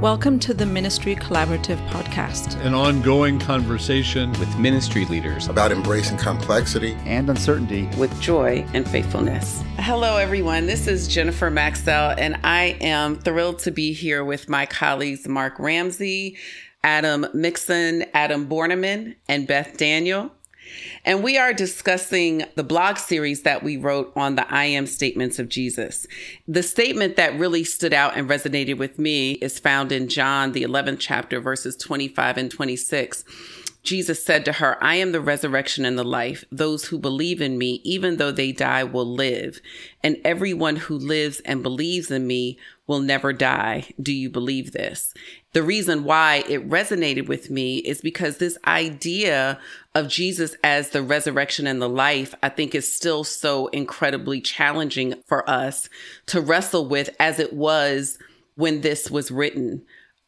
Welcome to the Ministry Collaborative podcast, an ongoing conversation with ministry leaders about embracing complexity and uncertainty with joy and faithfulness. Hello, everyone. This is Jennifer Maxell, and I am thrilled to be here with my colleagues Mark Ramsey, Adam Mixon, Adam Borneman, and Beth Daniel. And we are discussing the blog series that we wrote on the I am statements of Jesus. The statement that really stood out and resonated with me is found in John, the 11th chapter, verses 25 and 26. Jesus said to her, I am the resurrection and the life. Those who believe in me, even though they die, will live. And everyone who lives and believes in me will never die. Do you believe this? The reason why it resonated with me is because this idea of Jesus as the resurrection and the life, I think is still so incredibly challenging for us to wrestle with as it was when this was written.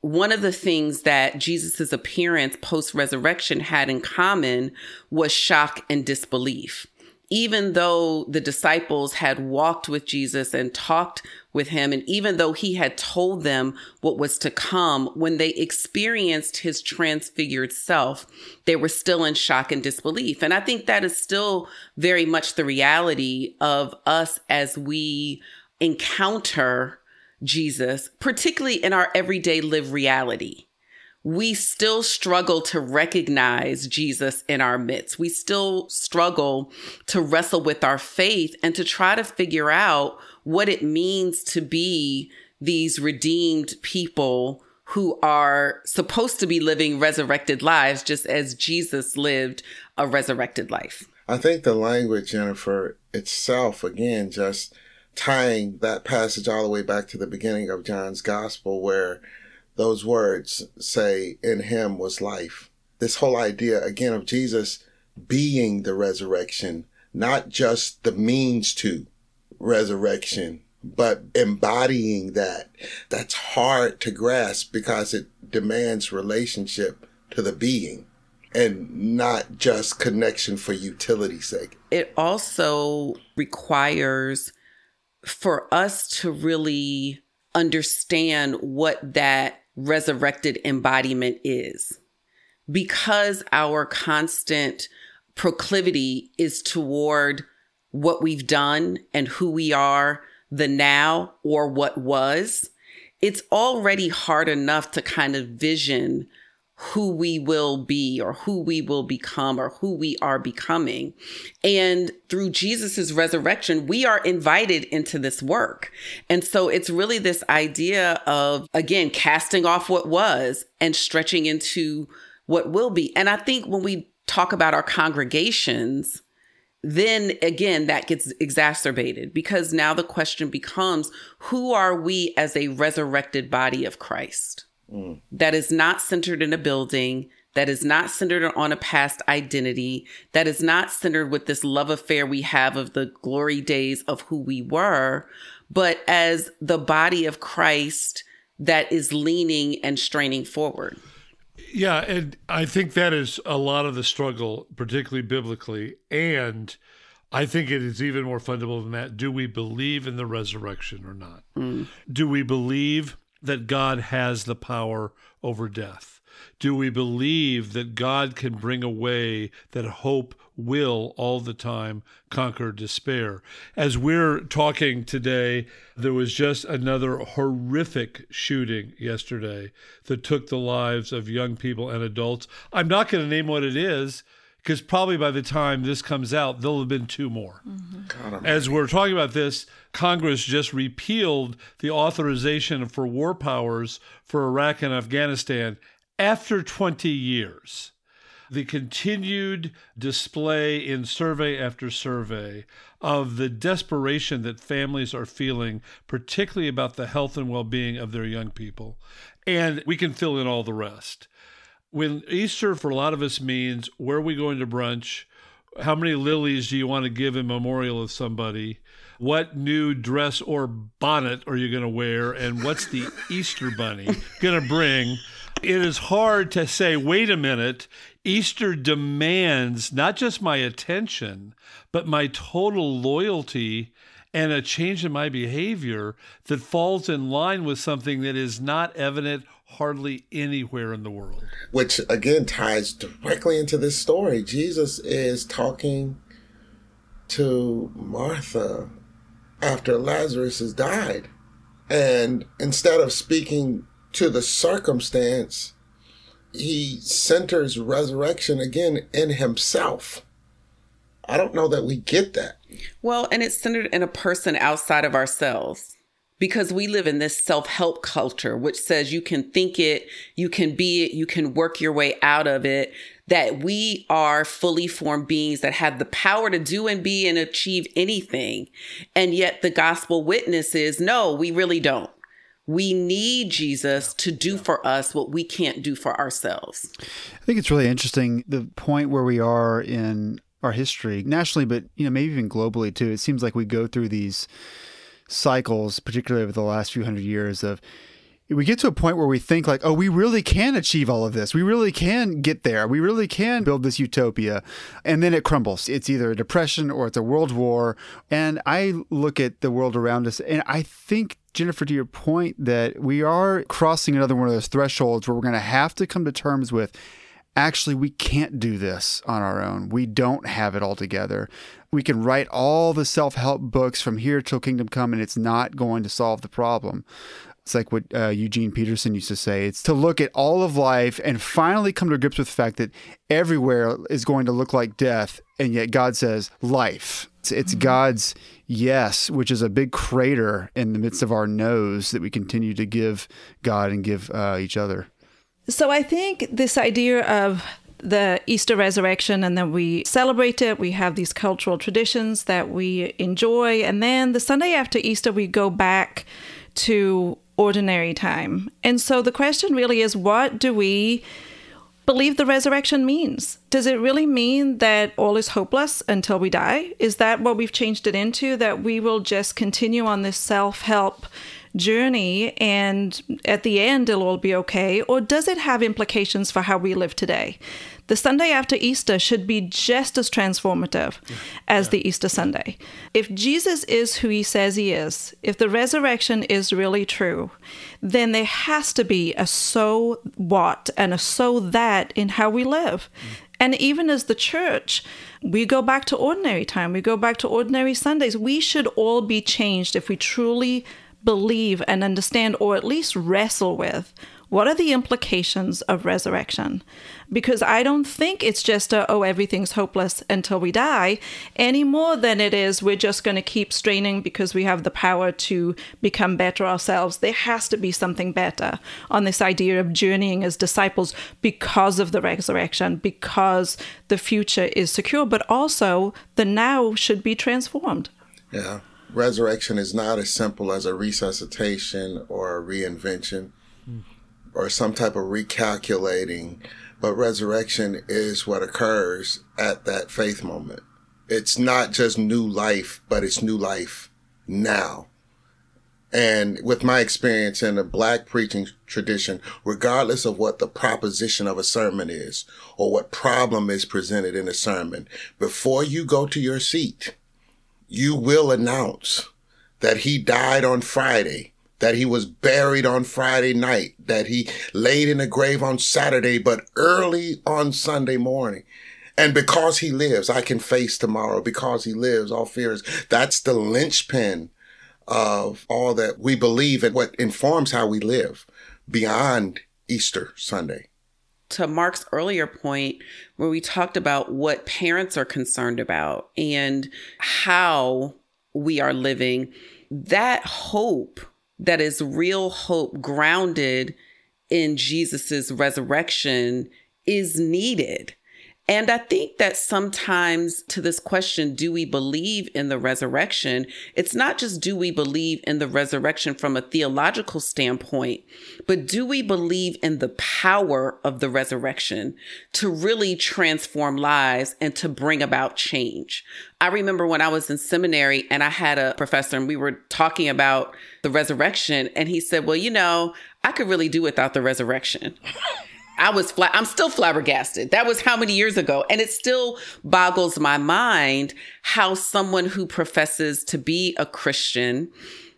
One of the things that Jesus' appearance post resurrection had in common was shock and disbelief even though the disciples had walked with Jesus and talked with him, and even though he had told them what was to come, when they experienced his transfigured self, they were still in shock and disbelief. And I think that is still very much the reality of us as we encounter Jesus, particularly in our everyday live reality we still struggle to recognize Jesus in our midst. We still struggle to wrestle with our faith and to try to figure out what it means to be these redeemed people who are supposed to be living resurrected lives, just as Jesus lived a resurrected life. I think the language, Jennifer, itself, again, just tying that passage all the way back to the beginning of John's gospel, where those words say, In him was life. This whole idea, again, of Jesus being the resurrection, not just the means to resurrection, but embodying that. That's hard to grasp because it demands relationship to the being and not just connection for utility's sake. It also requires for us to really understand what that resurrected embodiment is. Because our constant proclivity is toward what we've done and who we are, the now or what was, it's already hard enough to kind of vision who we will be or who we will become or who we are becoming. And through Jesus's resurrection, we are invited into this work. And so it's really this idea of, again, casting off what was and stretching into what will be. And I think when we talk about our congregations, then again, that gets exacerbated because now the question becomes who are we as a resurrected body of Christ? That is not centered in a building, that is not centered on a past identity, that is not centered with this love affair we have of the glory days of who we were, but as the body of Christ that is leaning and straining forward. Yeah, and I think that is a lot of the struggle, particularly biblically. And I think it is even more fundamental than that. Do we believe in the resurrection or not? Mm. Do we believe that God has the power over death? Do we believe that God can bring a way that hope will all the time conquer despair? As we're talking today, there was just another horrific shooting yesterday that took the lives of young people and adults. I'm not going to name what it is because probably by the time this comes out, there'll have been two more. Mm-hmm. As we're talking about this, Congress just repealed the authorization for war powers for Iraq and Afghanistan after 20 years. The continued display in survey after survey of the desperation that families are feeling, particularly about the health and well being of their young people. And we can fill in all the rest when Easter for a lot of us means where are we going to brunch? How many lilies do you want to give in memorial of somebody? What new dress or bonnet are you going to wear? And what's the Easter bunny going to bring? It is hard to say, wait a minute, Easter demands not just my attention, but my total loyalty and a change in my behavior that falls in line with something that is not evident hardly anywhere in the world. Which again ties directly into this story. Jesus is talking to Martha after Lazarus has died. And instead of speaking to the circumstance, he centers resurrection again in himself. I don't know that we get that. Well, and it's centered in a person outside of ourselves because we live in this self help culture, which says you can think it, you can be it, you can work your way out of it, that we are fully formed beings that have the power to do and be and achieve anything. And yet the gospel witness is no, we really don't. We need Jesus to do for us what we can't do for ourselves. I think it's really interesting the point where we are in our history nationally, but you know maybe even globally too. It seems like we go through these cycles, particularly over the last few hundred years, of we get to a point where we think like, oh, we really can achieve all of this. We really can get there. We really can build this utopia. And then it crumbles. It's either a depression or it's a world war. And I look at the world around us and I think Jennifer, to your point, that we are crossing another one of those thresholds where we're going to have to come to terms with actually, we can't do this on our own. We don't have it all together. We can write all the self help books from here till kingdom come, and it's not going to solve the problem. It's like what uh, Eugene Peterson used to say it's to look at all of life and finally come to grips with the fact that everywhere is going to look like death, and yet God says life. It's, it's mm-hmm. God's yes, which is a big crater in the midst of our noes that we continue to give God and give uh, each other. So I think this idea of the Easter resurrection and then we celebrate it. We have these cultural traditions that we enjoy. And then the Sunday after Easter, we go back to ordinary time. And so the question really is what do we believe the resurrection means? Does it really mean that all is hopeless until we die? Is that what we've changed it into? That we will just continue on this self help journey and at the end it'll all be okay? Or does it have implications for how we live today? The Sunday after Easter should be just as transformative yeah. as yeah. the Easter Sunday. If Jesus is who he says he is, if the resurrection is really true, then there has to be a so what and a so that in how we live. Mm. And even as the church, we go back to ordinary time, we go back to ordinary Sundays. We should all be changed if we truly believe and understand, or at least wrestle with, what are the implications of resurrection? Because I don't think it's just a, oh, everything's hopeless until we die, any more than it is we're just going to keep straining because we have the power to become better ourselves. There has to be something better on this idea of journeying as disciples because of the resurrection, because the future is secure, but also the now should be transformed. Yeah resurrection is not as simple as a resuscitation or a reinvention mm. or some type of recalculating, but resurrection is what occurs at that faith moment. It's not just new life, but it's new life now. And with my experience in the black preaching tradition, regardless of what the proposition of a sermon is or what problem is presented in a sermon, before you go to your seat, you will announce that he died on Friday, that he was buried on Friday night, that he laid in a grave on Saturday, but early on Sunday morning. And because he lives, I can face tomorrow. Because he lives, all fears. That's the linchpin of all that we believe and what informs how we live beyond Easter Sunday to Mark's earlier point, where we talked about what parents are concerned about and how we are living, that hope that is real hope grounded in Jesus's resurrection is needed. And I think that sometimes to this question, do we believe in the resurrection? It's not just do we believe in the resurrection from a theological standpoint, but do we believe in the power of the resurrection to really transform lives and to bring about change? I remember when I was in seminary and I had a professor and we were talking about the resurrection and he said, well, you know, I could really do without the resurrection. I was flat. I'm still flabbergasted. That was how many years ago. And it still boggles my mind how someone who professes to be a Christian,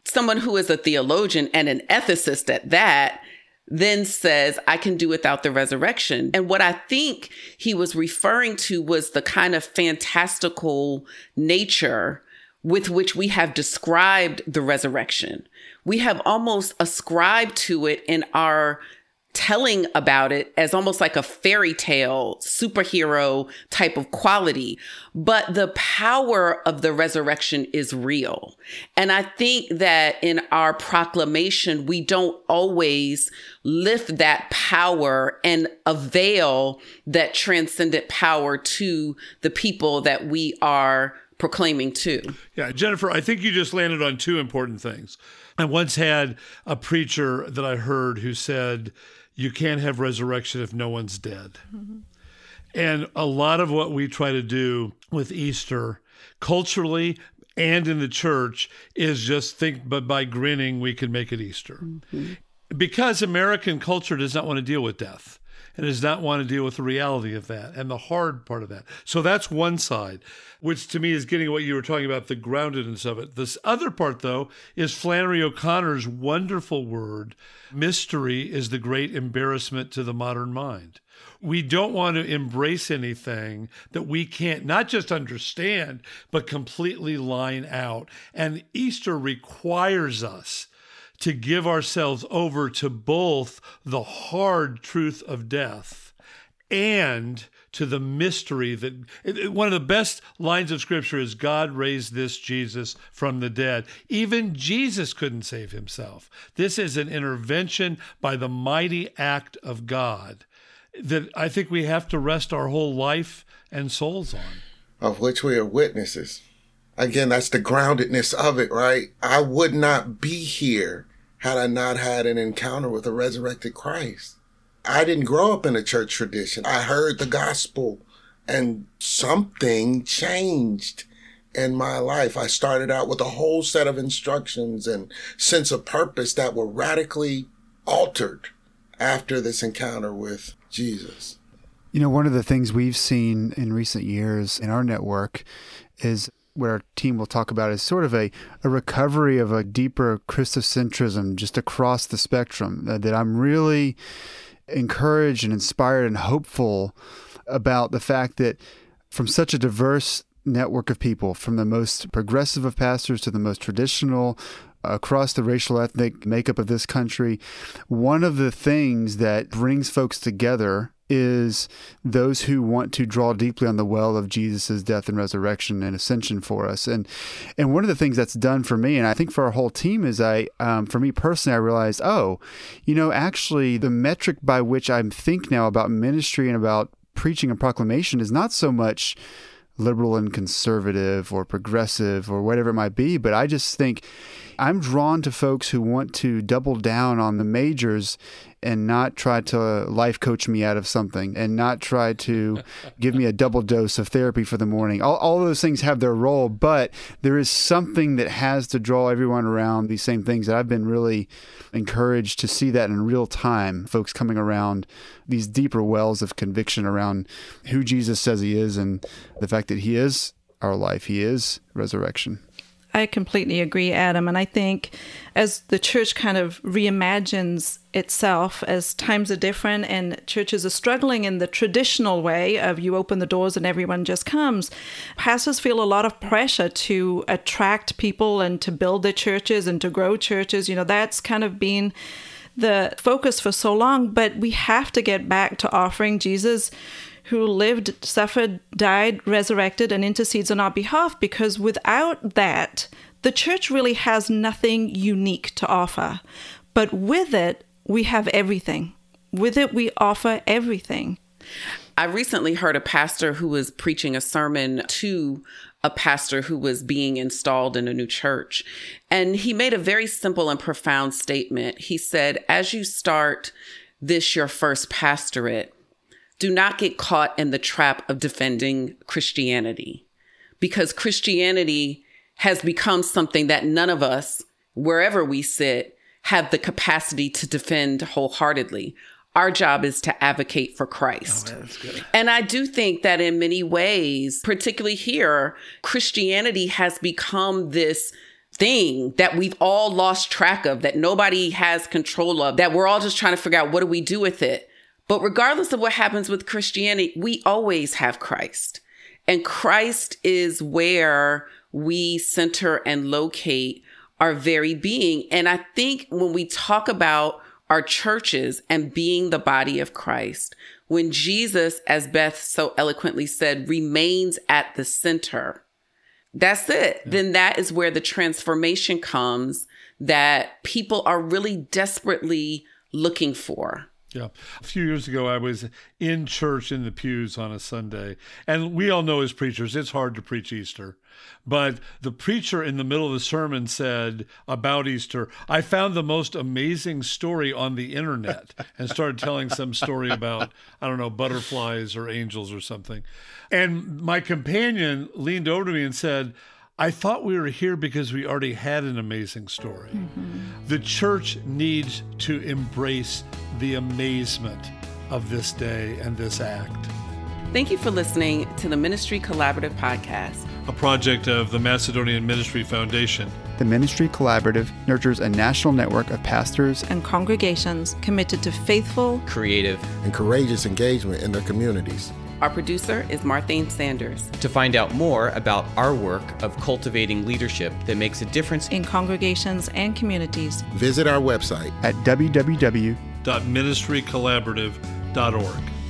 someone who is a theologian and an ethicist at that, then says, I can do without the resurrection. And what I think he was referring to was the kind of fantastical nature with which we have described the resurrection. We have almost ascribed to it in our telling about it as almost like a fairy tale superhero type of quality. But the power of the resurrection is real. And I think that in our proclamation, we don't always lift that power and avail that transcendent power to the people that we are proclaiming to. Yeah, Jennifer, I think you just landed on two important things. I once had a preacher that I heard who said, you can't have resurrection if no one's dead. Mm-hmm. And a lot of what we try to do with Easter culturally and in the church is just think, but by grinning, we can make it Easter. Mm-hmm. Because American culture does not want to deal with death and does not want to deal with the reality of that and the hard part of that. So that's one side, which to me is getting what you were talking about, the groundedness of it. This other part, though, is Flannery O'Connor's wonderful word mystery is the great embarrassment to the modern mind. We don't want to embrace anything that we can't not just understand, but completely line out. And Easter requires us to give ourselves over to both the hard truth of death and to the mystery that it, one of the best lines of scripture is God raised this Jesus from the dead. Even Jesus couldn't save himself. This is an intervention by the mighty act of God that I think we have to rest our whole life and souls on. Of which we are witnesses. Again, that's the groundedness of it, right? I would not be here had I not had an encounter with a resurrected Christ. I didn't grow up in a church tradition. I heard the gospel and something changed in my life. I started out with a whole set of instructions and sense of purpose that were radically altered after this encounter with Jesus. You know, one of the things we've seen in recent years in our network is what our team will talk about is sort of a, a recovery of a deeper Christocentrism just across the spectrum uh, that I'm really encouraged and inspired and hopeful about the fact that from such a diverse network of people, from the most progressive of pastors to the most traditional, across the racial ethnic makeup of this country, one of the things that brings folks together is those who want to draw deeply on the well of Jesus' death and resurrection and ascension for us. And and one of the things that's done for me, and I think for our whole team, is I, um, for me personally, I realized, oh, you know, actually, the metric by which I think now about ministry and about preaching and proclamation is not so much liberal and conservative or progressive or whatever it might be, but I just think I'm drawn to folks who want to double down on the majors and not try to life coach me out of something and not try to give me a double dose of therapy for the morning. All, all those things have their role, but there is something that has to draw everyone around these same things that I've been really encouraged to see that in real time, folks coming around these deeper wells of conviction around who Jesus says he is and the fact that he is our life, he is resurrection. I completely agree, Adam. And I think as the church kind of reimagines itself as times are different and churches are struggling in the traditional way of you open the doors and everyone just comes, pastors feel a lot of pressure to attract people and to build their churches and to grow churches. You know, that's kind of been the focus for so long, but we have to get back to offering Jesus who lived, suffered, died, resurrected, and intercedes on our behalf because without that, the church really has nothing unique to offer. But with it, we have everything. With it, we offer everything. I recently heard a pastor who was preaching a sermon to a pastor who was being installed in a new church. And he made a very simple and profound statement. He said, As you start this, your first pastorate, do not get caught in the trap of defending Christianity because Christianity has become something that none of us, wherever we sit, have the capacity to defend wholeheartedly. Our job is to advocate for Christ. Oh, and I do think that in many ways, particularly here, Christianity has become this thing that we've all lost track of, that nobody has control of, that we're all just trying to figure out what do we do with it. But regardless of what happens with Christianity, we always have Christ. And Christ is where we center and locate our very being. And I think when we talk about our churches and being the body of Christ, when Jesus, as Beth so eloquently said, remains at the center, that's it. Yeah. Then that is where the transformation comes that people are really desperately looking for. Yeah. A few years ago, I was in church in the pews on a Sunday. And we all know as preachers, it's hard to preach Easter. But the preacher in the middle of the sermon said about Easter, I found the most amazing story on the internet and started telling some story about, I don't know, butterflies or angels or something. And my companion leaned over to me and said, I thought we were here because we already had an amazing story. Mm-hmm. The church needs to embrace the amazement of this day and this act. Thank you for listening to the Ministry Collaborative Podcast, a project of the Macedonian Ministry Foundation. The Ministry Collaborative nurtures a national network of pastors and congregations committed to faithful, creative, and courageous engagement in their communities. Our producer is Marthane Sanders. To find out more about our work of cultivating leadership that makes a difference in congregations and communities, visit our website at www.ministrycollaborative.org.